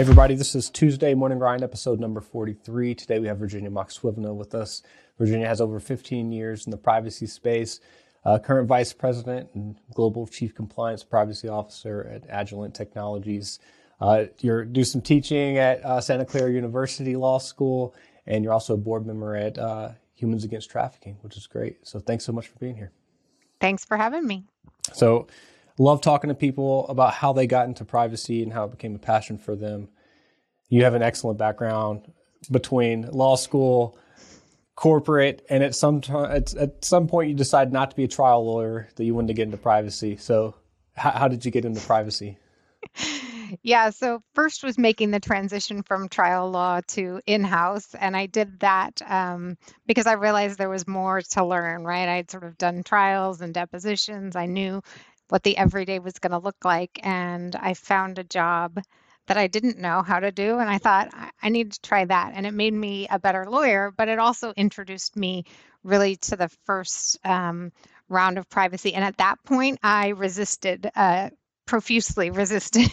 Hey everybody, this is Tuesday Morning Grind episode number 43. Today we have Virginia Mokswivna with us. Virginia has over 15 years in the privacy space, uh, current vice president and global chief compliance privacy officer at Agilent Technologies. Uh, you do some teaching at uh, Santa Clara University Law School, and you're also a board member at uh, Humans Against Trafficking, which is great. So thanks so much for being here. Thanks for having me. So love talking to people about how they got into privacy and how it became a passion for them. You have an excellent background between law school, corporate, and at some at, at some point you decide not to be a trial lawyer that you wanted to get into privacy. So, how, how did you get into privacy? Yeah, so first was making the transition from trial law to in house. And I did that um, because I realized there was more to learn, right? I'd sort of done trials and depositions. I knew what the everyday was going to look like. And I found a job that I didn't know how to do. And I thought, I, need to try that. And it made me a better lawyer, but it also introduced me really to the first um, round of privacy. And at that point, I resisted. Uh, profusely resisted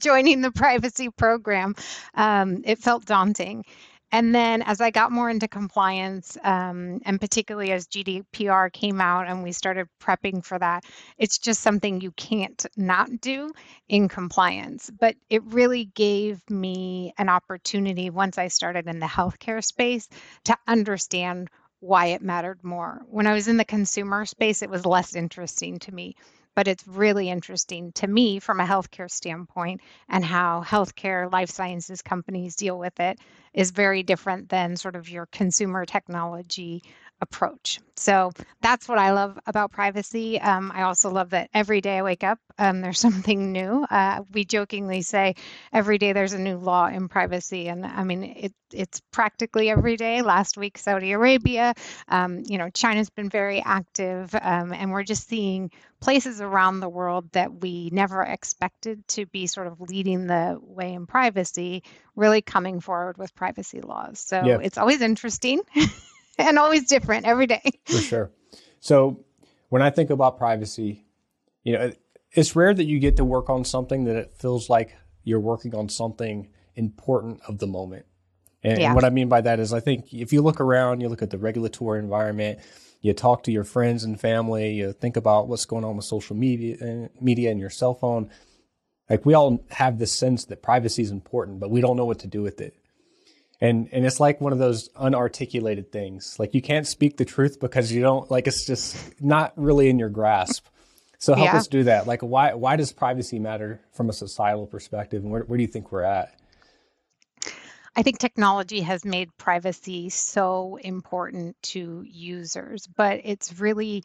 joining the privacy program. Um, it felt daunting. And then as I got more into compliance, um, and particularly as GDPR came out and we started prepping for that, it's just something you can't not do in compliance. But it really gave me an opportunity once I started in the healthcare space to understand why it mattered more. When I was in the consumer space, it was less interesting to me but it's really interesting to me from a healthcare standpoint and how healthcare life sciences companies deal with it is very different than sort of your consumer technology approach. So that's what I love about privacy. Um, I also love that every day I wake up, um, there's something new. Uh, we jokingly say every day there's a new law in privacy, and I mean it, it's practically every day. Last week, Saudi Arabia, um, you know, China's been very active, um, and we're just seeing places around the world that we never expected to be sort of leading the way in privacy, really coming forward with privacy laws. So yeah. it's always interesting. and always different every day. For sure. So when I think about privacy, you know, it's rare that you get to work on something that it feels like you're working on something important of the moment. And, yeah. and what I mean by that is, I think if you look around, you look at the regulatory environment, you talk to your friends and family, you think about what's going on with social media, eh, media and your cell phone. Like we all have this sense that privacy is important, but we don't know what to do with it. And and it's like one of those unarticulated things. Like you can't speak the truth because you don't like it's just not really in your grasp. So help yeah. us do that. Like why why does privacy matter from a societal perspective and where, where do you think we're at? I think technology has made privacy so important to users, but it's really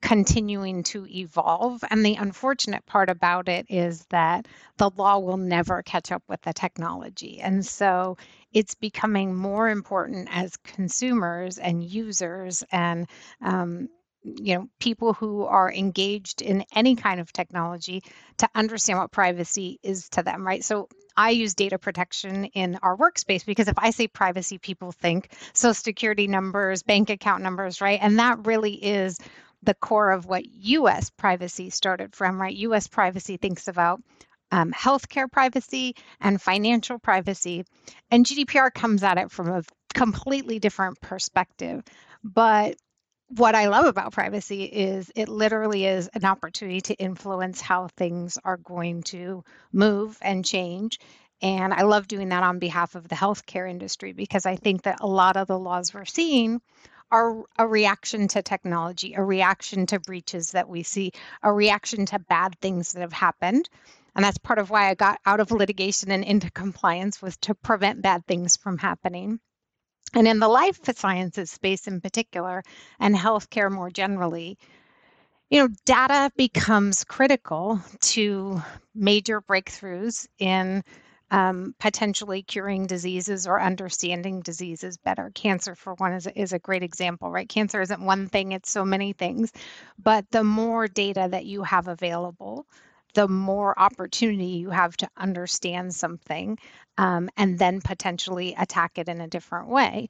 continuing to evolve. And the unfortunate part about it is that the law will never catch up with the technology. And so it's becoming more important as consumers and users and um, you know people who are engaged in any kind of technology to understand what privacy is to them right so I use data protection in our workspace because if I say privacy, people think social security numbers, bank account numbers, right? And that really is the core of what US privacy started from, right? US privacy thinks about um, healthcare privacy and financial privacy. And GDPR comes at it from a completely different perspective. But what I love about privacy is it literally is an opportunity to influence how things are going to move and change. And I love doing that on behalf of the healthcare industry because I think that a lot of the laws we're seeing are a reaction to technology, a reaction to breaches that we see, a reaction to bad things that have happened. And that's part of why I got out of litigation and into compliance was to prevent bad things from happening. And in the life sciences space in particular, and healthcare more generally, you know, data becomes critical to major breakthroughs in um, potentially curing diseases or understanding diseases better. Cancer, for one, is, is a great example, right? Cancer isn't one thing, it's so many things. But the more data that you have available, the more opportunity you have to understand something um, and then potentially attack it in a different way.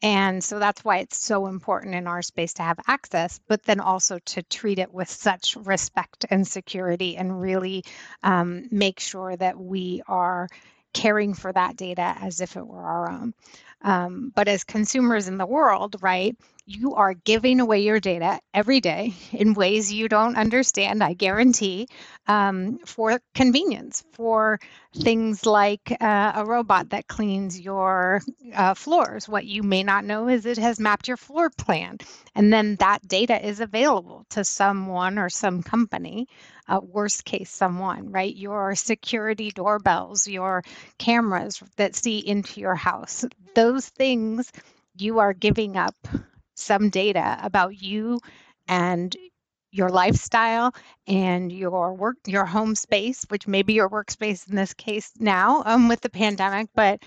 And so that's why it's so important in our space to have access, but then also to treat it with such respect and security and really um, make sure that we are caring for that data as if it were our own. Um, but as consumers in the world, right, you are giving away your data every day in ways you don't understand, I guarantee, um, for convenience, for things like uh, a robot that cleans your uh, floors. What you may not know is it has mapped your floor plan. And then that data is available to someone or some company, uh, worst case, someone, right? Your security doorbells, your cameras that see into your house, those things you are giving up some data about you and your lifestyle and your work your home space which may be your workspace in this case now um, with the pandemic but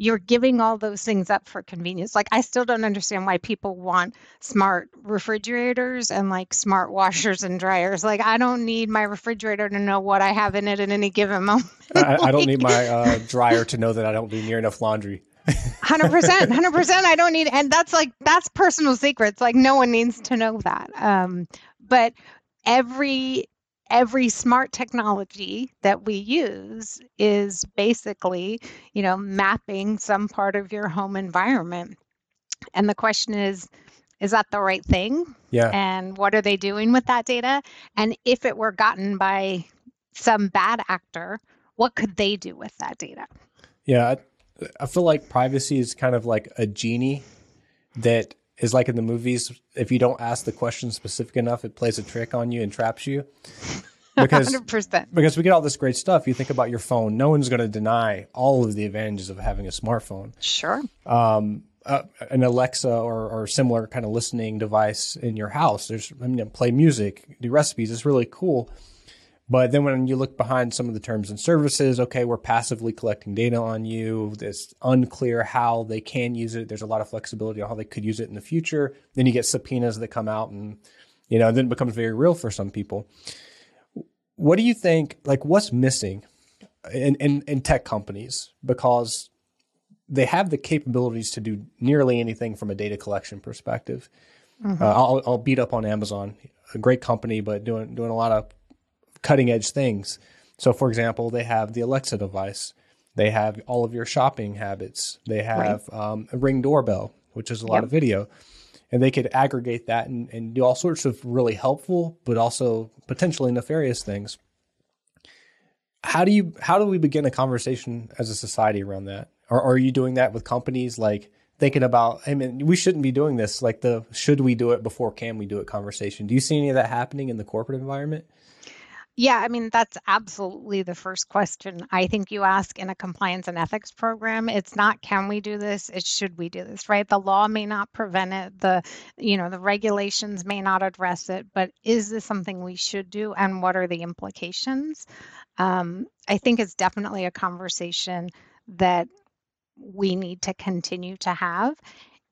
you're giving all those things up for convenience. Like i still don't understand why people want smart refrigerators and like smart washers and dryers. Like i don't need my refrigerator to know what i have in it at any given moment I, I don't need my uh, dryer to know that i don't do near enough laundry Hundred percent, hundred percent. I don't need, and that's like that's personal secrets. Like no one needs to know that. Um, but every every smart technology that we use is basically, you know, mapping some part of your home environment. And the question is, is that the right thing? Yeah. And what are they doing with that data? And if it were gotten by some bad actor, what could they do with that data? Yeah, I feel like privacy is kind of like a genie that is like in the movies. If you don't ask the question specific enough, it plays a trick on you and traps you. Because 100%. because we get all this great stuff. You think about your phone. No one's going to deny all of the advantages of having a smartphone. Sure. Um, uh, an Alexa or, or similar kind of listening device in your house. There's I mean, play music, do recipes. It's really cool. But then when you look behind some of the terms and services, okay, we're passively collecting data on you. It's unclear how they can use it. There's a lot of flexibility on how they could use it in the future. Then you get subpoenas that come out and, you know, then it becomes very real for some people. What do you think, like, what's missing in, in, in tech companies? Because they have the capabilities to do nearly anything from a data collection perspective. Mm-hmm. Uh, I'll, I'll beat up on Amazon, a great company, but doing doing a lot of cutting edge things. So, for example, they have the Alexa device. They have all of your shopping habits. They have right. um, a ring doorbell, which is a lot yep. of video. And they could aggregate that and, and do all sorts of really helpful, but also potentially nefarious things. How do you how do we begin a conversation as a society around that? Or, or are you doing that with companies like thinking about I mean we shouldn't be doing this like the should we do it before can we do it conversation. Do you see any of that happening in the corporate environment? Yeah, I mean, that's absolutely the first question I think you ask in a compliance and ethics program. It's not can we do this, it's should we do this, right? The law may not prevent it, the you know, the regulations may not address it, but is this something we should do and what are the implications? Um, I think it's definitely a conversation that we need to continue to have.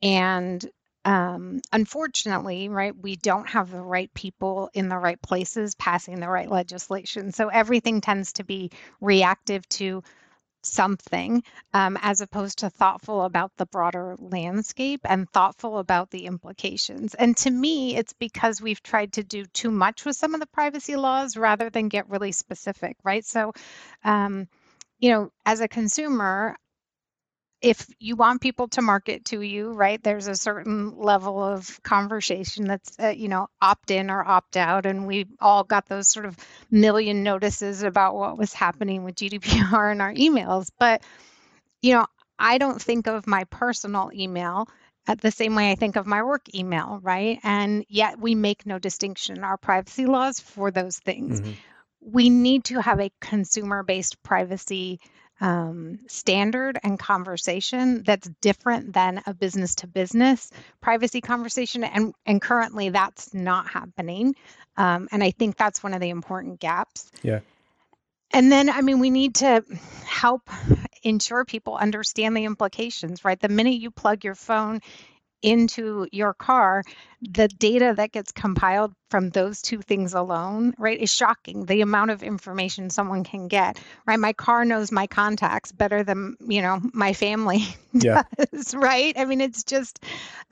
And um, unfortunately, right, we don't have the right people in the right places passing the right legislation. So everything tends to be reactive to something um, as opposed to thoughtful about the broader landscape and thoughtful about the implications. And to me, it's because we've tried to do too much with some of the privacy laws rather than get really specific, right? So, um, you know, as a consumer, if you want people to market to you, right, there's a certain level of conversation that's, uh, you know, opt in or opt out. And we all got those sort of million notices about what was happening with GDPR in our emails. But, you know, I don't think of my personal email at the same way I think of my work email, right? And yet we make no distinction in our privacy laws for those things. Mm-hmm. We need to have a consumer based privacy um, standard and conversation that's different than a business to business privacy conversation. And, and currently that's not happening. Um, and I think that's one of the important gaps. Yeah. And then, I mean, we need to help ensure people understand the implications, right? The minute you plug your phone into your car, the data that gets compiled from those two things alone, right, is shocking. The amount of information someone can get, right? My car knows my contacts better than, you know, my family yeah. does, right? I mean, it's just,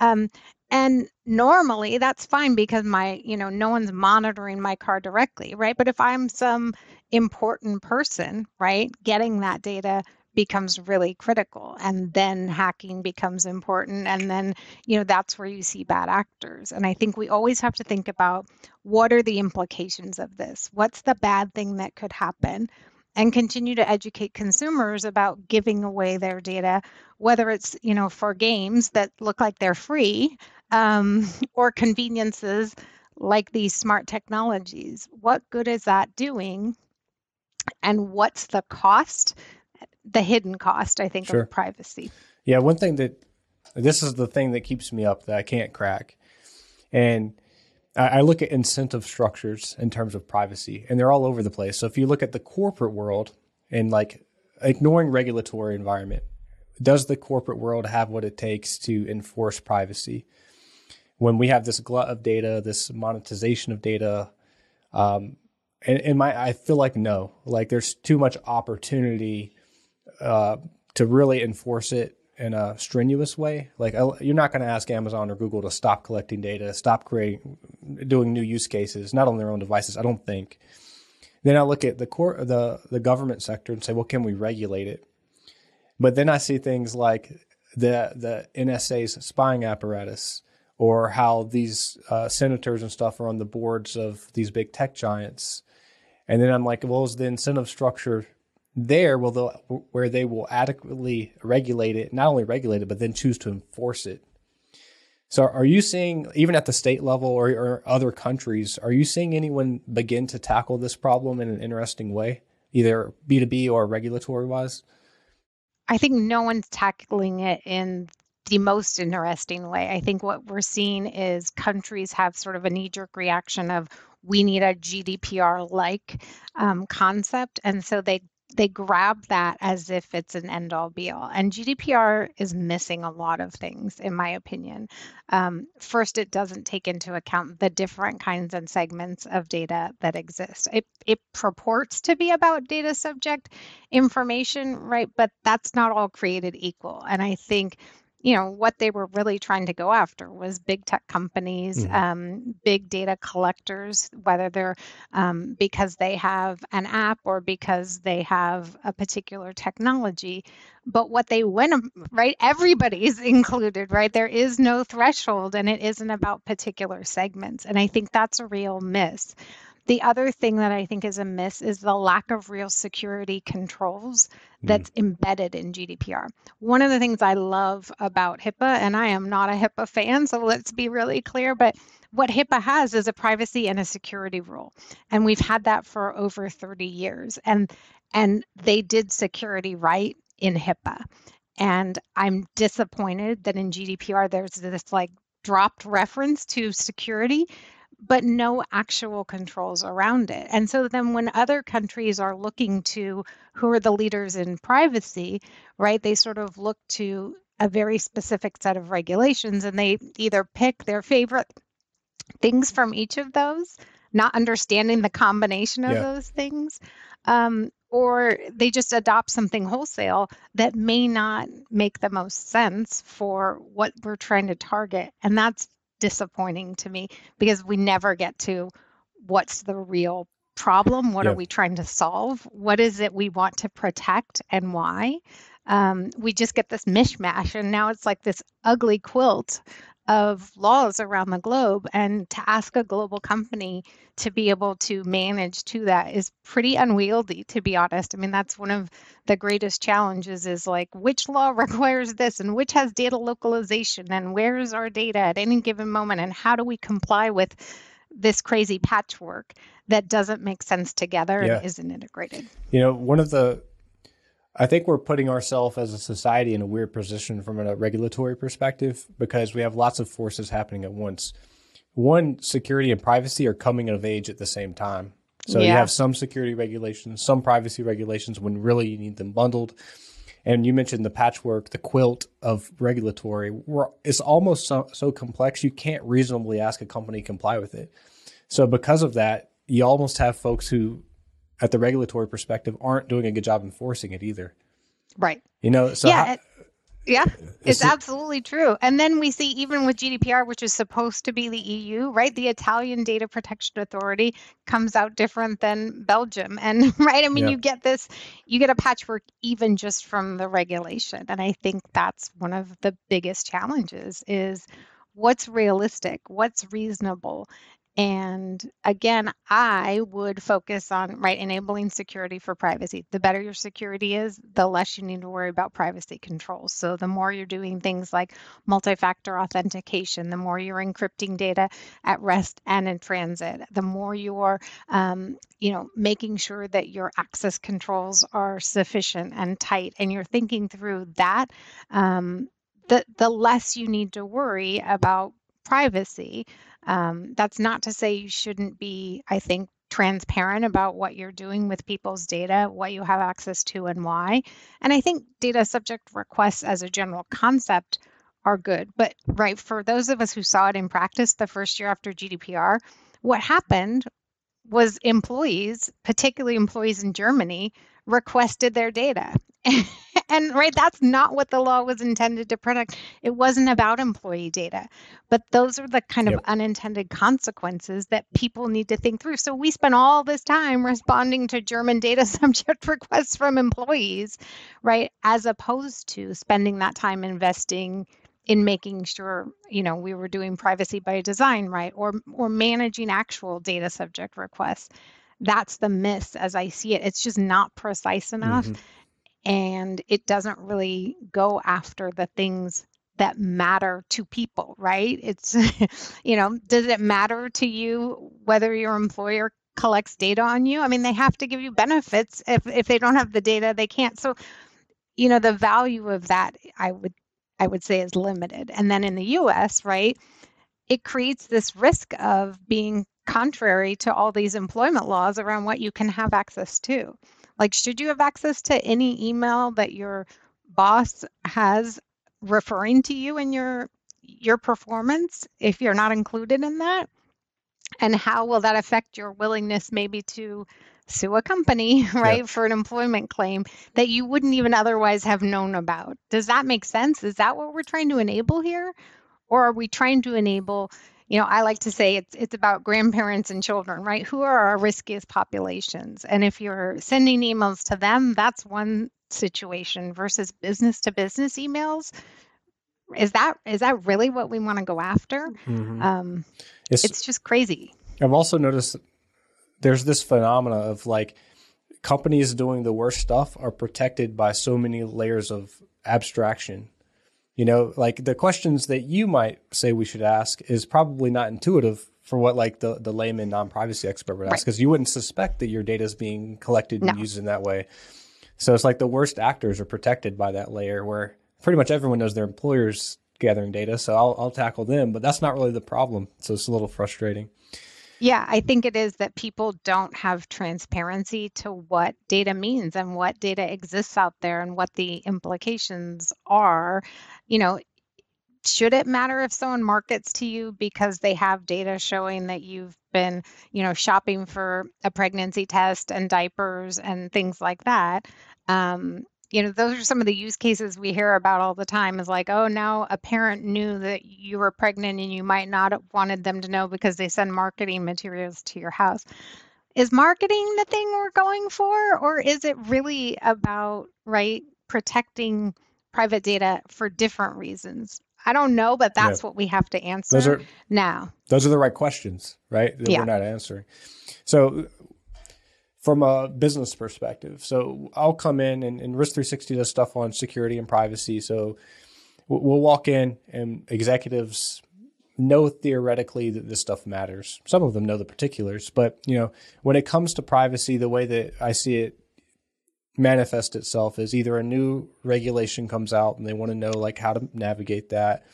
um, and normally that's fine because my, you know, no one's monitoring my car directly, right? But if I'm some important person, right, getting that data becomes really critical and then hacking becomes important and then you know that's where you see bad actors. And i think we always have to think about what are the implications of this? What's the bad thing that could happen? And continue to educate consumers about giving away their data whether it's you know for games that look like they're free um, or conveniences like these smart technologies. What good is that doing? And what's the cost the hidden cost, I think, sure. of privacy. Yeah, one thing that this is the thing that keeps me up that I can't crack. And I, look at incentive structures in terms of privacy, and they're all over the place. So if you look at the corporate world and like ignoring regulatory environment, does the corporate world have what it takes to enforce privacy? When we have this glut of data, this monetization of data, um, and, and my I feel like no, like there's too much opportunity uh, to really enforce it in a strenuous way. Like you're not going to ask Amazon or Google to stop collecting data, stop creating, doing new use cases, not on their own devices. I don't think. Then I look at the core, the the government sector and say, well, can we regulate it? But then I see things like the the NSA's spying apparatus, or how these uh, senators and stuff are on the boards of these big tech giants. And then I'm like, well, is the incentive structure there will where they will adequately regulate it, not only regulate it, but then choose to enforce it. So, are you seeing, even at the state level or, or other countries, are you seeing anyone begin to tackle this problem in an interesting way, either B2B or regulatory wise? I think no one's tackling it in the most interesting way. I think what we're seeing is countries have sort of a knee jerk reaction of we need a GDPR like um, concept. And so they they grab that as if it's an end all be all. And GDPR is missing a lot of things, in my opinion. Um, first, it doesn't take into account the different kinds and segments of data that exist. It, it purports to be about data subject information, right? But that's not all created equal. And I think you know what they were really trying to go after was big tech companies mm-hmm. um, big data collectors whether they're um, because they have an app or because they have a particular technology. But what they went right everybody's included right? There is no threshold and it isn't about particular segments. And i think that's a real miss the other thing that I think is a miss is the lack of real security controls that's mm. embedded in GDPR. One of the things I love about HIPAA, and I am not a HIPAA fan, so let's be really clear, but what HIPAA has is a privacy and a security rule. And we've had that for over 30 years. And and they did security right in HIPAA. And I'm disappointed that in GDPR there's this like dropped reference to security but no actual controls around it. And so then when other countries are looking to who are the leaders in privacy, right, they sort of look to a very specific set of regulations and they either pick their favorite things from each of those, not understanding the combination of yeah. those things. Um, or they just adopt something wholesale that may not make the most sense for what we're trying to target. And that's disappointing to me because we never get to what's the real problem? What yeah. are we trying to solve? What is it we want to protect and why? Um, we just get this mishmash and now it's like this ugly quilt of laws around the globe and to ask a global company to be able to manage to that is pretty unwieldy to be honest i mean that's one of the greatest challenges is like which law requires this and which has data localization and where is our data at any given moment and how do we comply with this crazy patchwork that doesn't make sense together yeah. and isn't integrated you know one of the I think we're putting ourselves as a society in a weird position from a regulatory perspective because we have lots of forces happening at once. One, security and privacy are coming of age at the same time. So yeah. you have some security regulations, some privacy regulations when really you need them bundled. And you mentioned the patchwork, the quilt of regulatory. It's almost so, so complex you can't reasonably ask a company to comply with it. So because of that, you almost have folks who at the regulatory perspective aren't doing a good job enforcing it either. Right. You know, so yeah, Yeah, it's, it's absolutely true. And then we see, even with GDPR, which is supposed to be the EU, right? The Italian Data Protection Authority comes out different than Belgium. And, right, I mean, yeah. you get this, you get a patchwork even just from the regulation. And I think that's one of the biggest challenges is what's realistic, what's reasonable, and again, I would focus on right enabling security for privacy. The better your security is, the less you need to worry about privacy controls. So the more you're doing things like multi-factor authentication, the more you're encrypting data at rest and in transit, the more you're, um, you know, making sure that your access controls are sufficient and tight, and you're thinking through that. Um, the, the less you need to worry about privacy. Um, that's not to say you shouldn't be, I think, transparent about what you're doing with people's data, what you have access to, and why. And I think data subject requests as a general concept are good. But, right, for those of us who saw it in practice the first year after GDPR, what happened was employees, particularly employees in Germany, requested their data. and right, that's not what the law was intended to protect. It wasn't about employee data. But those are the kind yep. of unintended consequences that people need to think through. So we spent all this time responding to German data subject requests from employees, right? As opposed to spending that time investing in making sure you know we were doing privacy by design right or or managing actual data subject requests that's the miss as I see it. It's just not precise enough. Mm-hmm. And it doesn't really go after the things that matter to people, right? It's, you know, does it matter to you whether your employer collects data on you? I mean, they have to give you benefits. If, if they don't have the data, they can't. So, you know, the value of that, I would, I would say is limited. And then in the US, right, it creates this risk of being contrary to all these employment laws around what you can have access to. Like, should you have access to any email that your boss has referring to you in your your performance if you're not included in that? And how will that affect your willingness maybe to sue a company, right, yep. for an employment claim that you wouldn't even otherwise have known about? Does that make sense? Is that what we're trying to enable here? Or are we trying to enable you know, I like to say it's it's about grandparents and children, right? Who are our riskiest populations? And if you're sending emails to them, that's one situation versus business to business emails. Is that is that really what we want to go after? Mm-hmm. Um, it's, it's just crazy. I've also noticed there's this phenomena of like companies doing the worst stuff are protected by so many layers of abstraction you know, like the questions that you might say we should ask is probably not intuitive for what like the, the layman non-privacy expert would ask because right. you wouldn't suspect that your data is being collected no. and used in that way. So it's like the worst actors are protected by that layer where pretty much everyone knows their employer's gathering data. So I'll, I'll tackle them, but that's not really the problem. So it's a little frustrating. Yeah, I think it is that people don't have transparency to what data means and what data exists out there and what the implications are. You know, should it matter if someone markets to you because they have data showing that you've been, you know, shopping for a pregnancy test and diapers and things like that? Um, you know those are some of the use cases we hear about all the time is like oh now a parent knew that you were pregnant and you might not have wanted them to know because they send marketing materials to your house is marketing the thing we're going for or is it really about right protecting private data for different reasons i don't know but that's yeah. what we have to answer those are, now those are the right questions right that yeah. we're not answering so from a business perspective. So I'll come in and, and Risk 360 does stuff on security and privacy. So we'll walk in and executives know theoretically that this stuff matters. Some of them know the particulars, but you know, when it comes to privacy, the way that I see it manifest itself is either a new regulation comes out and they want to know like how to navigate that,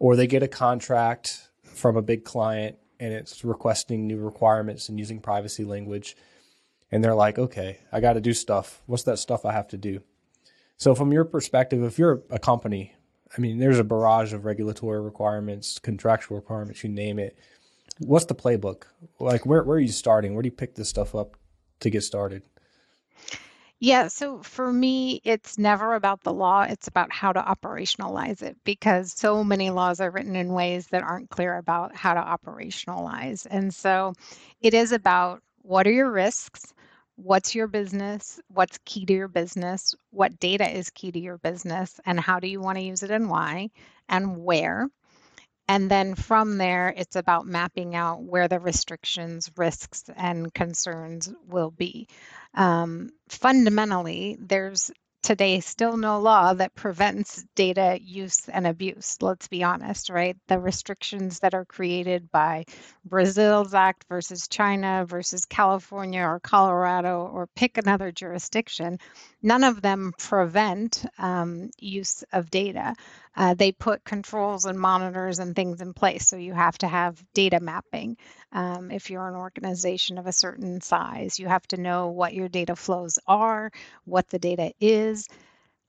or they get a contract from a big client and it's requesting new requirements and using privacy language and they're like, okay, I got to do stuff. What's that stuff I have to do? So, from your perspective, if you're a company, I mean, there's a barrage of regulatory requirements, contractual requirements, you name it. What's the playbook? Like, where, where are you starting? Where do you pick this stuff up to get started? Yeah, so for me, it's never about the law, it's about how to operationalize it because so many laws are written in ways that aren't clear about how to operationalize. And so it is about what are your risks? What's your business? What's key to your business? What data is key to your business? And how do you want to use it and why? And where? And then from there, it's about mapping out where the restrictions, risks, and concerns will be. Um, fundamentally, there's today still no law that prevents data use and abuse. Let's be honest, right? The restrictions that are created by Brazil's Act versus China versus California or Colorado or pick another jurisdiction, none of them prevent um, use of data. Uh, they put controls and monitors and things in place. So you have to have data mapping. Um, if you're an organization of a certain size, you have to know what your data flows are, what the data is.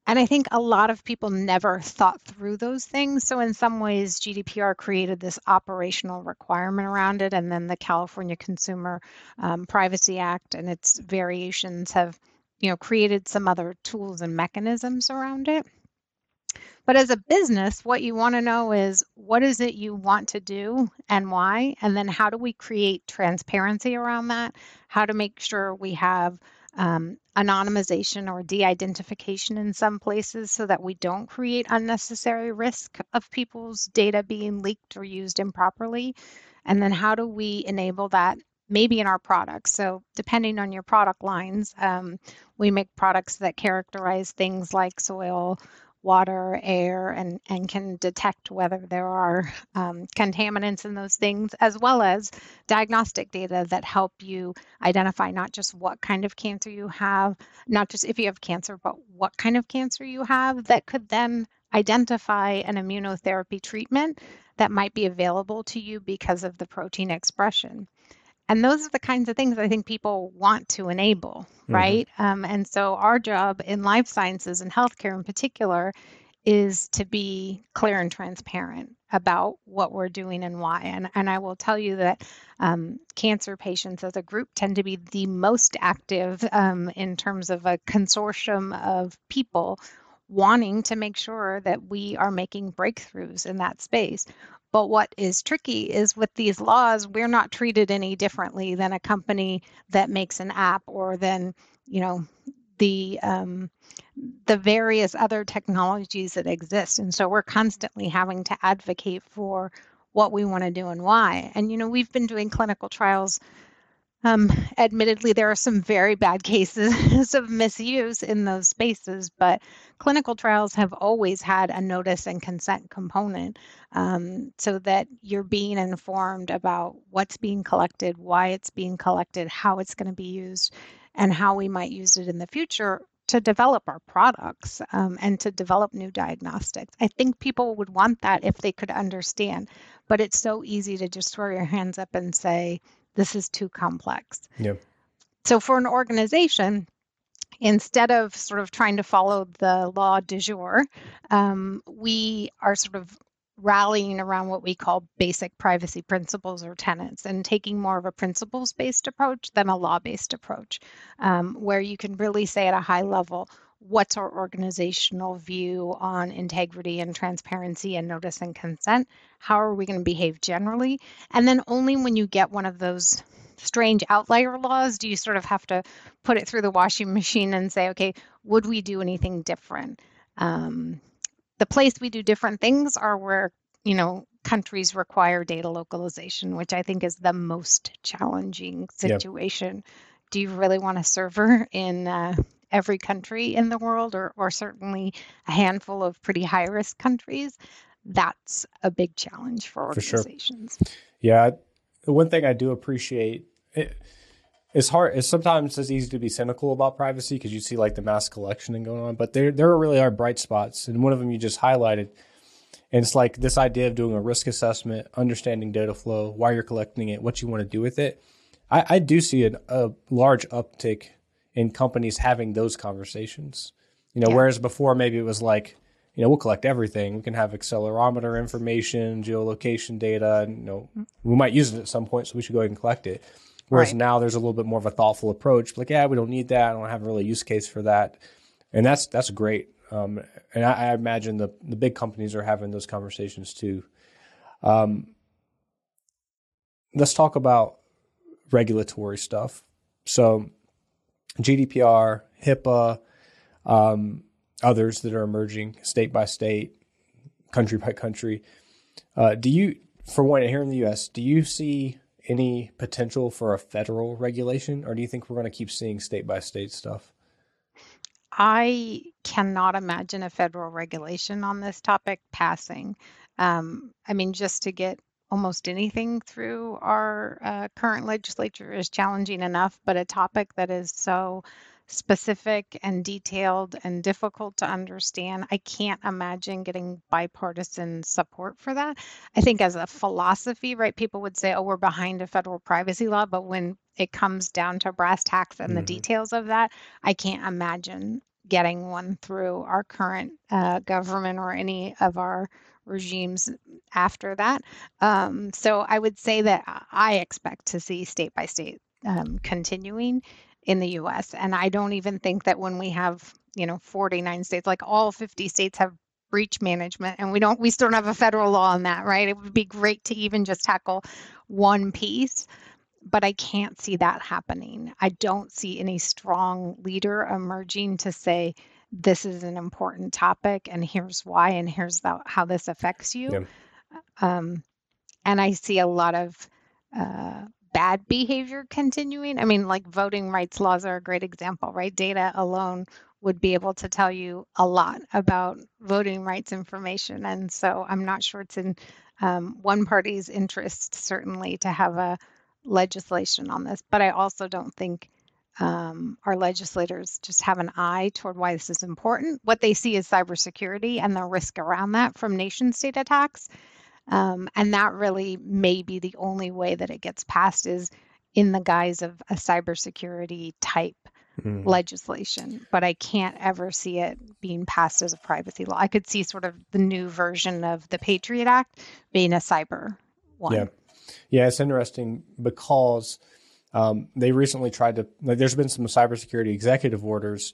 And I think a lot of people never thought through those things. So, in some ways, GDPR created this operational requirement around it. And then the California Consumer um, Privacy Act and its variations have you know created some other tools and mechanisms around it but as a business, what you want to know is what is it you want to do and why? And then how do we create transparency around that? How to make sure we have um, anonymization or de identification in some places so that we don't create unnecessary risk of people's data being leaked or used improperly. And then how do we enable that maybe in our products. So, depending on your product lines, um, we make products that characterize things like soil water, air, and, and can detect whether there are um, contaminants in those things, as well as diagnostic data that help you identify not just what kind of cancer you have, not just if you have cancer, but what kind of cancer you have that could then identify an immunotherapy treatment that might be available to you because of the protein expression. And those are the kinds of things I think people want to enable, mm-hmm. right? Um, and so our job in life sciences and healthcare in particular is to be clear and transparent about what we're doing and why. And, and I will tell you that um, cancer patients as a group tend to be the most active um, in terms of a consortium of people wanting to make sure that we are making breakthroughs in that space. But what is tricky is with these laws, we're not treated any differently than a company that makes an app or than, you know, the um, the various other technologies that exist. And so we're constantly having to advocate for what we want to do and why. And you know, we've been doing clinical trials um, admittedly, there are some very bad cases of misuse in those spaces, but clinical trials have always had a notice and consent component um, so that you're being informed about what's being collected, why it's being collected, how it's going to be used, and how we might use it in the future to develop our products um, and to develop new diagnostics. I think people would want that if they could understand, but it's so easy to just throw your hands up and say, this is too complex. Yeah. So for an organization, instead of sort of trying to follow the law du jour, um, we are sort of rallying around what we call basic privacy principles or tenets and taking more of a principles based approach than a law based approach, um, where you can really say at a high level what's our organizational view on integrity and transparency and notice and consent? How are we going to behave generally? And then only when you get one of those strange outlier laws do you sort of have to put it through the washing machine and say, okay, would we do anything different? Um, the place we do different things are where, you know, countries require data localization, which I think is the most challenging situation. Yep. Do you really want a server in uh, every country in the world, or, or certainly a handful of pretty high risk countries, that's a big challenge for organizations. For sure. Yeah. The one thing I do appreciate, it, it's hard. It's sometimes it's easy to be cynical about privacy because you see like the mass collection and going on, but there there really are bright spots, and one of them you just highlighted. And it's like this idea of doing a risk assessment, understanding data flow, why you're collecting it, what you want to do with it. I, I do see an, a large uptick in companies having those conversations. You know, yeah. whereas before maybe it was like, you know, we'll collect everything. We can have accelerometer information, geolocation data, and, you know, we might use it at some point, so we should go ahead and collect it. Whereas Right. now there's a little bit more of a thoughtful approach. Like, yeah, we don't need that. I don't have a really use case for that, and that's that's great. Um, and I, I imagine the the big companies are having those conversations too. Um, let's talk about regulatory stuff. So, GDPR, HIPAA, um, others that are emerging state by state, country by country. Uh, do you, for one, here in the U.S., do you see any potential for a federal regulation, or do you think we're going to keep seeing state by state stuff? I cannot imagine a federal regulation on this topic passing. Um, I mean, just to get almost anything through our uh, current legislature is challenging enough, but a topic that is so specific and detailed and difficult to understand, I can't imagine getting bipartisan support for that. I think as a philosophy, right, people would say, oh, we're behind a federal privacy law, but when it comes down to brass tacks and the Mhm. details of that, I can't imagine getting one through our current uh, government or any of our regimes after that. Um, so I would say that I expect to see state by state um, continuing in the US. And I don't even think that when we have, you know, 49 states, like all 50 states have breach management and we don't we still don't have a federal law on that, right? It would be great to even just tackle one piece but I can't see that happening. I don't see any strong leader emerging to say this is an important topic and here's why and here's the, how this affects you. Yeah. Um, and I see a lot of uh, bad behavior continuing. I mean, like voting rights laws are a great example, right? Data alone would be able to tell you a lot about voting rights information. And so I'm not sure it's in um, one party's interest, certainly, to have a legislation on this, but I also don't think um, our legislators just have an eye toward why this is important. What they see is cybersecurity and the risk around that from nation state attacks. Um, and that really may be the only way that it gets passed is in the guise of a cybersecurity type Mhm. legislation. But I can't ever see it being passed as a privacy law. I could see sort of the new version of the Patriot Act being a cyber one. Yeah. Yeah, it's interesting because um, they recently tried to, like, there's been some cybersecurity executive orders,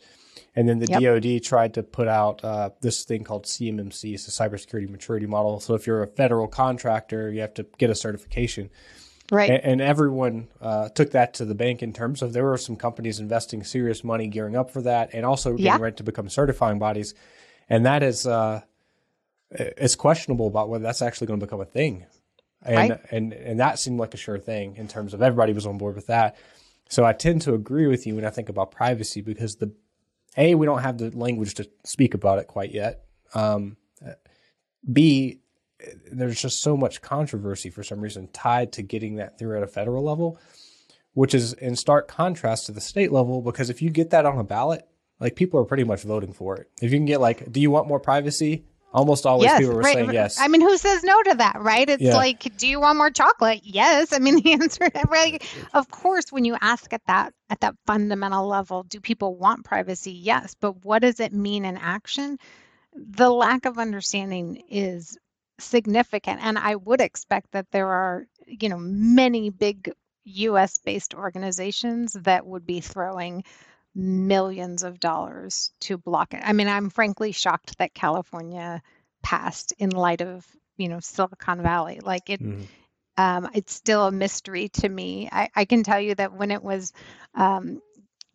and then the Yep. DoD tried to put out uh, this thing called CMMC. It's a cybersecurity maturity model. So if you're a federal contractor, you have to get a certification. Right. And, and everyone uh, took that to the bank in terms of there were some companies investing serious money gearing up for that and also getting Yeah. ready to become certifying bodies. And that is, uh, it's questionable about whether that's actually going to become a thing. And, Right. and, and that seemed like a sure thing in terms of everybody was on board with that. So I tend to agree with you when I think about privacy because the, A, we don't have the language to speak about it quite yet. Um, B, there's just so much controversy for some reason tied to getting that through at a federal level, which is in stark contrast to the state level. Because if you get that on a ballot, like people are pretty much voting for it. If you can get like, do you want more privacy? Almost always yes, people were right. saying yes. I mean, who says no to that, right? It's Yeah. like, do you want more chocolate? Yes. I mean, the answer, right? Of course, when you ask at that at that fundamental level, do people want privacy? Yes, but what does it mean in action? The lack of understanding is significant, and I would expect that there are, you know, many big U.S. based organizations that would be throwing millions of dollars to block it. I mean, I'm frankly shocked that California passed in light of, you know, Silicon Valley. Like it, Mhm. um, it's still a mystery to me. I, I can tell you that when it was, um,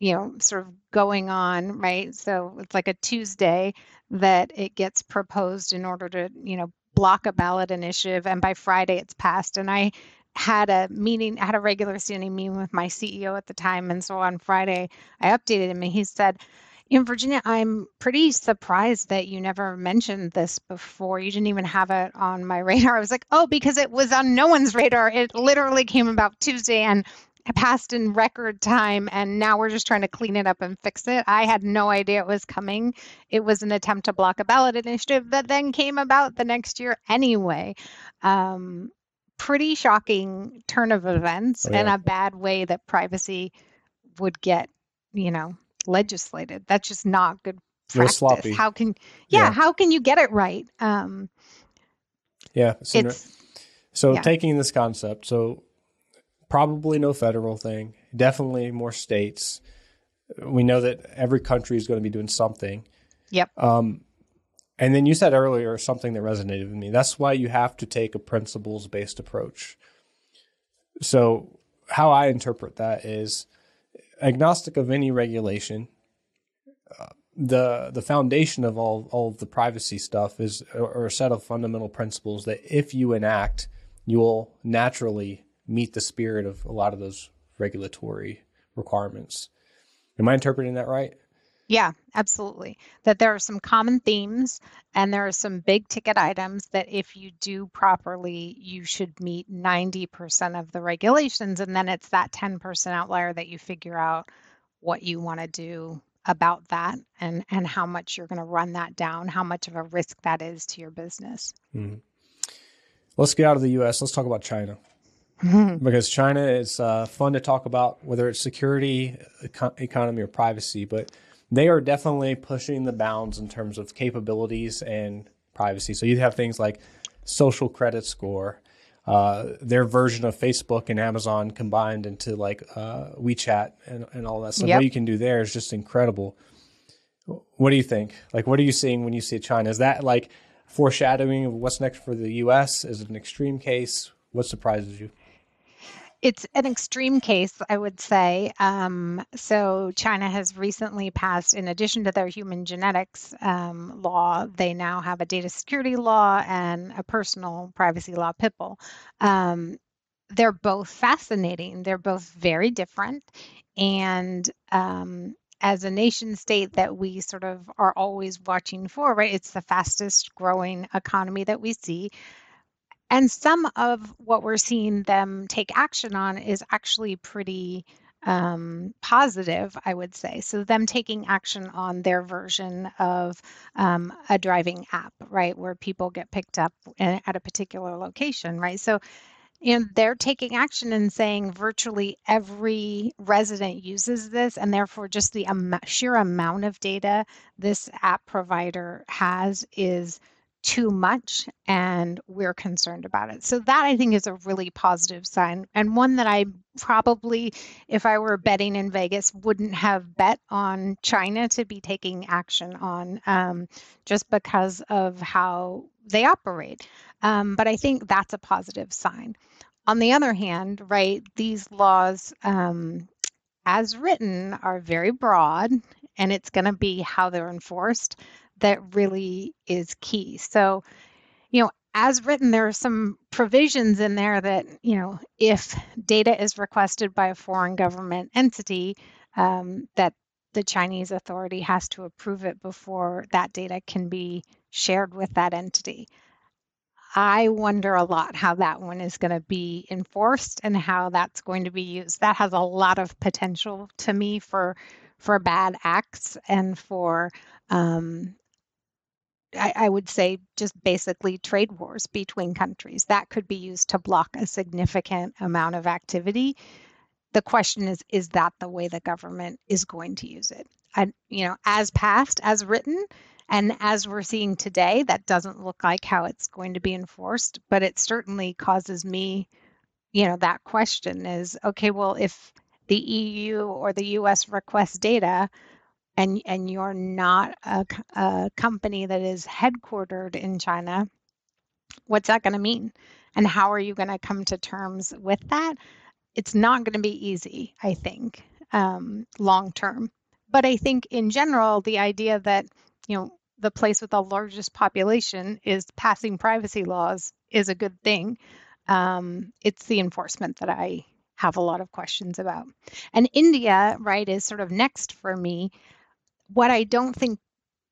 you know, sort of going on, right? So it's like a Tuesday that it gets proposed in order to, you know, block a ballot initiative, and by Friday it's passed. And I had a meeting, had a regular standing meeting with my CEO at the time, and so on Friday I updated him, and he said. Know, Virginia, I'm pretty surprised that you never mentioned this before. You didn't even have it on my radar. I was like, oh, because it was on no one's radar. It literally came about Tuesday and passed in record time. And now we're just trying to clean it up and fix it. I had no idea it was coming. It was an attempt to block a ballot initiative that then came about the next year anyway. Um, pretty shocking turn of events Oh, and a bad way that privacy would get, you know, legislated. That's just not good practice. sloppy. How can yeah, Yeah. how can you get it right? Um Yeah. it's So yeah. taking this concept, so probably no federal thing. Definitely more states. We know that every country is going to be doing something. Yep. Um, and then you said earlier something that resonated with me. That's why you have to take a principles based approach. So, how I interpret that is agnostic of any regulation. Uh, the the foundation of all all of the privacy stuff is or a set of fundamental principles that if you enact, you will naturally meet the spirit of a lot of those regulatory requirements. Am I interpreting that right? Yeah, absolutely. That there are some common themes and there are some big ticket items that if you do properly, you should meet 90% of the regulations. And then it's that 10% outlier that you figure out what you want to do about that and, and how much you're going to run that down, how much of a risk that is to your business. Mm-hmm. Let's get out of the US. Let's talk about China. Mm-hmm. Because China is uh, fun to talk about, whether it's security, eco- economy, or privacy. But they are definitely pushing the bounds in terms of capabilities and privacy. So you have things like social credit score, uh, their version of Facebook and Amazon combined into like uh, WeChat and, and all that stuff. Yep. What you can do there is just incredible. What do you think? Like, what are you seeing when you see China? Is that like foreshadowing of what's next for the U.S.? Is it an extreme case? What surprises you? It's an extreme case, I would say. Um, so, China has recently passed, in addition to their human genetics um, law, they now have a data security law and a personal privacy law, PIPL. Um, they're both fascinating, they're both very different. And um, as a nation state that we sort of are always watching for, right? It's the fastest growing economy that we see. And some of what we're seeing them take action on is actually pretty um, positive, I would say. So, them taking action on their version of um, a driving app, right, where people get picked up at a particular location, right? So, and they're taking action and saying virtually every resident uses this, and therefore, just the am- sheer amount of data this app provider has is too much and we're concerned about it. So that I think is a really positive sign and one that I probably if I were betting in Vegas wouldn't have bet on China to be taking action on um, just because of how they operate. Um, but I think that's a positive sign. On the other hand, right, these laws um, as written are very broad and it's going to be how they're enforced that really is key. So, you know, as written, there are some provisions in there that, you know, if data is requested by a foreign government entity, um, that the Chinese authority has to approve it before that data can be shared with that entity. I wonder a lot how that one is going to be enforced and how that's going to be used. That has a lot of potential to me for for bad acts and for um, I, I, would say just basically trade wars between countries. That could be used to block a significant amount of activity. The question is, is that the way the government is going to use it? And you know, as passed, as written, and as we're seeing today, that doesn't look like how it's going to be enforced, but it certainly causes me, you know, that question is okay, well, if the EU or the US requests data, and and you're not a, a company that is headquartered in China, what's that going to mean? And how are you going to come to terms with that? It's not going to be easy, I think, um, long term. But I think in general, the idea that you know the place with the largest population is passing privacy laws is a good thing. Um, it's the enforcement that I have a lot of questions about. And India, right, is sort of next for me what I don't think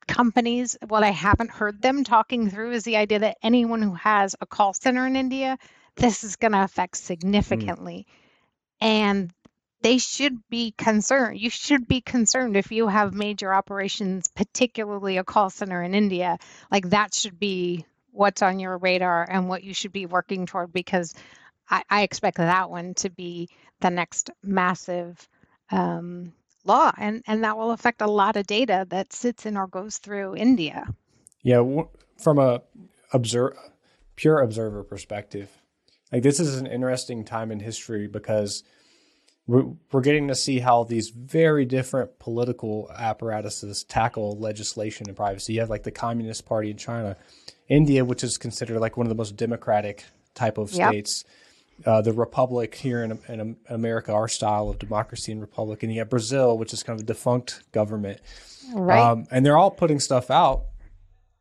companies, what I haven't heard them talking through is the idea that anyone who has a call center in India, this is going to affect hmm. significantly. Mm. And they should be concerned. You should be concerned if you have major operations, particularly a call center in India. Like that should be what's on your radar and what you should be working toward because I, I expect that one to be the next massive um, law and and that will affect a lot of data that sits in or goes through India. Yeah, from a observe pure observer perspective, like this is an interesting time in history because we're, we're getting to see how these very different political apparatuses tackle legislation and privacy. You have like the Communist Party in China, India, which is considered like one of the most democratic type of Yep. states. Uh, the republic here in, in America, our style of democracy and republic, and you have Brazil, which is kind of a defunct government. Right. Um, and they're all putting stuff out.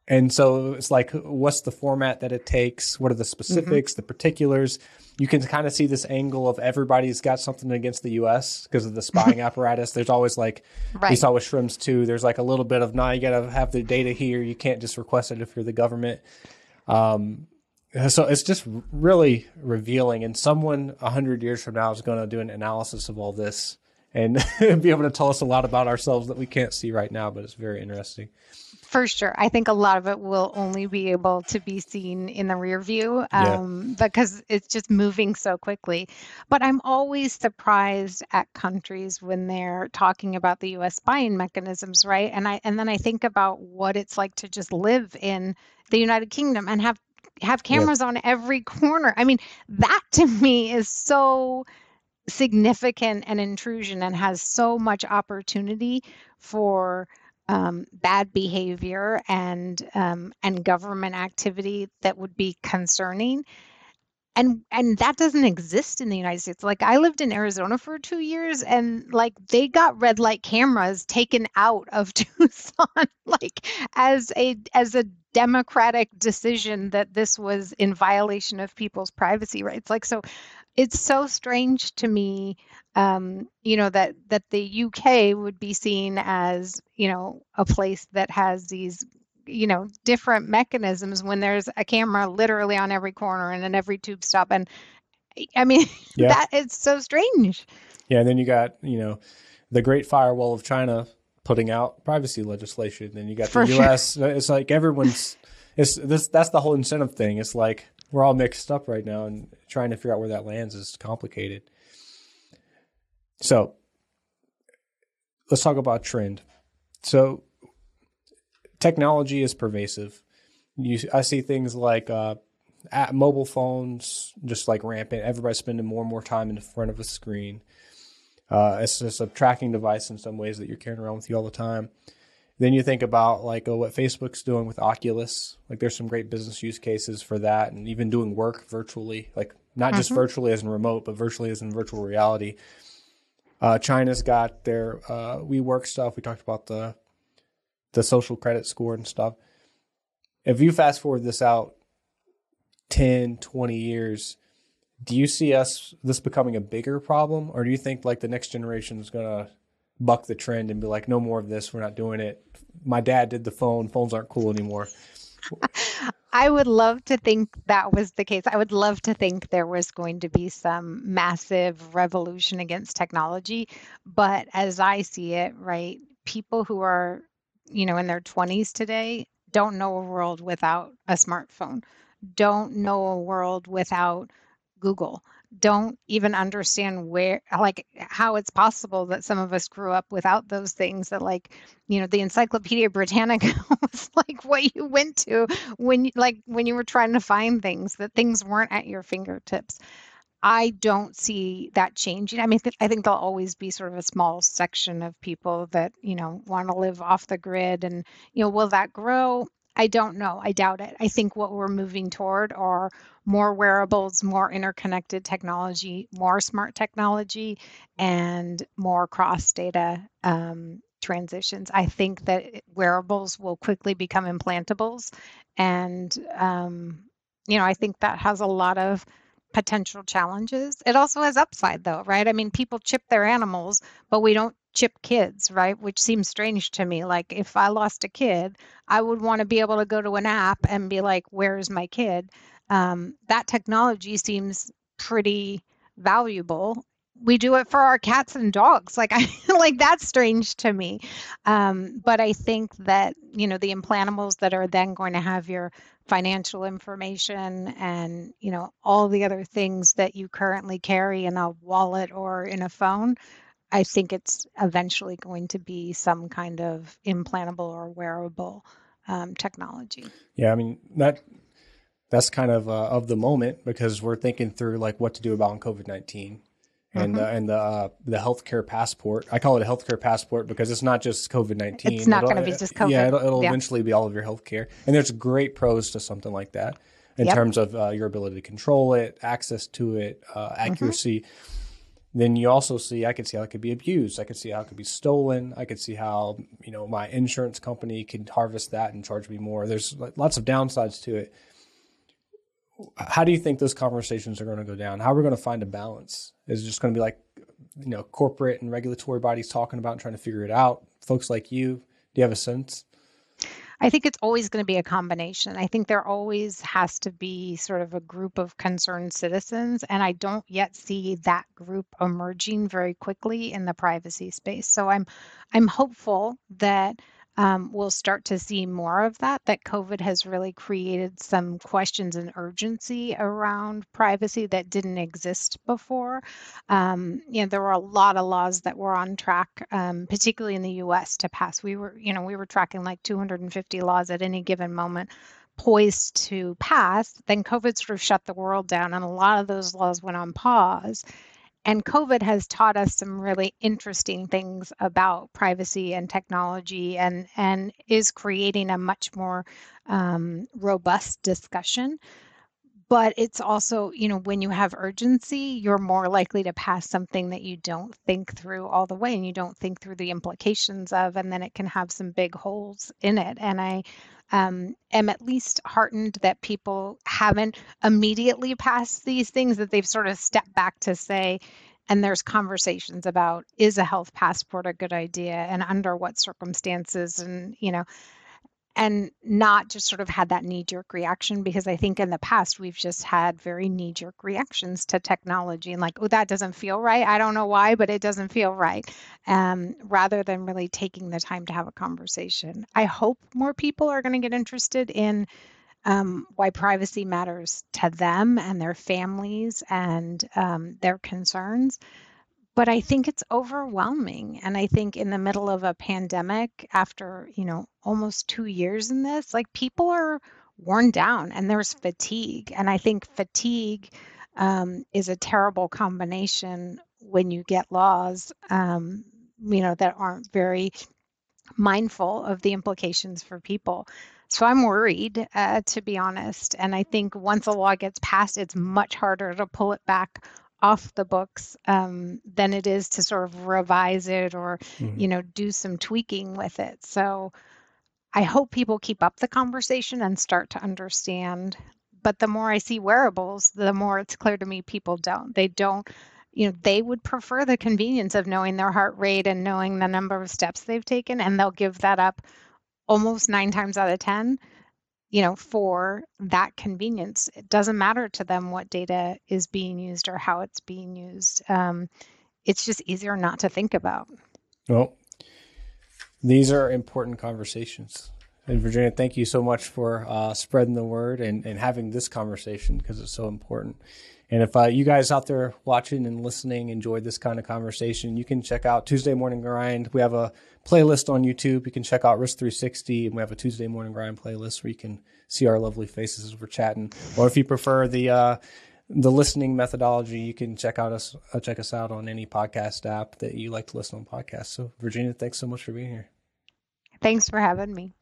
And so it's like, what's the format that it takes? What are the specifics, the particulars? You can kind of see this angle of everybody's got something against the U.S. because of the spying apparatus. There's always like, we Right. saw with Schrems II. There's like a little bit of, nah, you got to have the data here. You can't just request it if you're the government. Um, so it's just really revealing. And someone a hundred years from now is going to do an analysis of all this and be able to tell us a lot about ourselves that we can't see right now. But it's very interesting. For sure. I think a lot of it will only be able to be seen in the rear view Yeah. um, because it's just moving so quickly. But I'm always surprised at countries when they're talking about the US spying mechanisms, right? And I and then I think about what it's like to just live in the United Kingdom and have have cameras on every corner. I mean, that to me is so significant an intrusion and has so much opportunity for um, bad behavior and um, and government activity that would be concerning. And and that doesn't exist in the United States. Like I lived in Arizona for two years, and like they got red light cameras taken out of Tucson, like as a as a democratic decision that this was in violation of people's privacy rights. Like so, it's so strange to me um, you know that that the UK would be seen as you know a place that has these you know different mechanisms when there's a camera literally on every corner and in every tube stop and eh, I mean Yeah. that is so strange. Yeah. And then you got, you know, the Great Firewall of China putting out privacy legislation. Then you got For the sure. U.S. Uh, it's like everyone's, it's this, that's the whole incentive thing. It's like we're all mixed up right now and trying to figure out where that lands is complicated. So let's talk about trend. So technology is pervasive. You, I see things like uh, mobile phones just like rampant. Everybody's spending more and more time in front of a screen. Uh, it's just a tracking device in some ways that you're carrying around with you all the time. Then you think about like oh, what Facebook's doing with Oculus. Like there's some great business use cases for that, and even doing work virtually, like not just virtually as in remote, but virtually as in virtual reality. Uh, China's got their uh, WeWork stuff. We talked about the the social credit score and stuff. If you fast forward this out 10, 20 years, do you see us this becoming a bigger problem or do you think like the next generation is going to buck the trend and be like no more of this, we're not doing it. My dad did the phone, phones aren't cool anymore. I would love to think that was the case. I would love to think there was going to be some massive revolution against technology. But as I see it, right, people who are, you know, in their 20s today don't know a world without a smartphone, don't know a world without Google, don't even understand where, like, how it's possible that some of us grew up without those things that, like, you know, the Encyclopedia Britannica was like what you went to when like when you were trying to find things that things weren't at your fingertips i don't see that changing i mean i think there'll always be sort of a small section of people that you know want to live off the grid and you know will that grow i don't know i doubt it i think what we're moving toward are more wearables more interconnected technology more smart technology and more cross data um, transitions. I think that wearables will quickly become implantables. And, um, you know, I think that has a lot of potential challenges. It also has upside, though, right? I mean, people chip their animals, but we don't chip kids, right? Which seems strange to me. Like, if I lost a kid, I would want to be able to go to an app and be like, where's my kid? Um, that technology seems pretty valuable we do it for our cats and dogs like i like that's strange to me um, but i think that you know the implantables that are then going to have your financial information and you know all the other things that you currently carry in a wallet or in a phone i think it's eventually going to be some kind of implantable or wearable um, technology. Yeah, I mean that that's kind of uh, of the moment because we're thinking through like what to do about COVID nineteen and mm-hmm. uh, and the uh, the healthcare passport. I call it a healthcare passport because it's not just COVID nineteen. It's not going to be just COVID. Yeah, it'll, it'll yeah. eventually be all of your healthcare, and there's great pros to something like that in yep. terms of uh, your ability to control it, access to it, uh, mm-hmm. accuracy. Mm-hmm. Then you also see, I could see how it could be abused. I could see how it could be stolen. I could see how you know my insurance company could harvest that and charge me more. There's lots of downsides to it how do you think those conversations are going to go down? How are we going to find a balance? Is it just going to be like, you know, corporate and regulatory bodies talking about and trying to figure it out? Folks like you, do you have a sense? I think it's always going to be a combination. I think there always has to be sort of a group of concerned citizens, and I don't yet see that group emerging very quickly in the privacy space. So I'm I'm hopeful that um, we'll start to see more of that, that COVID has really created some questions and urgency around privacy that didn't exist before. Um, you know, there were a lot of laws that were on track, um, particularly in the US to pass. We were, you know, we were tracking like 250 laws at any given moment poised to pass. Then COVID sort of shut the world down and a lot of those laws went on pause. And COVID has taught us some really interesting things about privacy and technology and, and is creating a much more um, robust discussion. But it's also, you know, when you have urgency, you're more likely to pass something that you don't think through all the way and you don't think through the implications of, and then it can have some big holes in it. And I um, am at least heartened that people haven't immediately passed these things, that they've sort of stepped back to say, and there's conversations about is a health passport a good idea and under what circumstances and you know and not just sort of had that knee jerk reaction because I think in the past we've just had very knee jerk reactions to technology and like, oh, that doesn't feel right. I don't know why, but it doesn't feel right. Um, rather than really taking the time to have a conversation. I hope more people are going to get interested in um, why privacy matters to them and their families and um, their concerns but I think it's overwhelming. And I think in the middle of a pandemic, after, you know, almost two years in this, like people are worn down and there's fatigue. And I think fatigue um, is a terrible combination when you get laws, um, you know, that aren't very mindful of the implications for people. So I'm worried, uh, to be honest. And I think once a law gets passed, it's much harder to pull it back off the books um, than it is to sort of revise it or mm-hmm. you know do some tweaking with it. So i hope people keep up the conversation and start to understand. But the more i see wearables the more it's clear to me people don't. They don't you know they would prefer the convenience of knowing their heart rate and knowing the number of steps they've taken and they'll give that up almost nine times out of ten you know, for that convenience. It doesn't matter to them what data is being used or how it's being used. Um, it's just easier not to think about. Well, these are important conversations. And Virginia, thank you so much for uh, spreading the word and, and having this conversation because it's so important. And if uh, you guys out there watching and listening enjoyed this kind of conversation, you can check out Tuesday Morning Grind. We have a playlist on YouTube. You can check out Risk 360, and we have a Tuesday Morning Grind playlist where you can see our lovely faces as we're chatting. Or if you prefer the uh, the listening methodology, you can check out us uh, check us out on any podcast app that you like to listen on podcasts. So, Virginia, thanks so much for being here. Thanks for having me.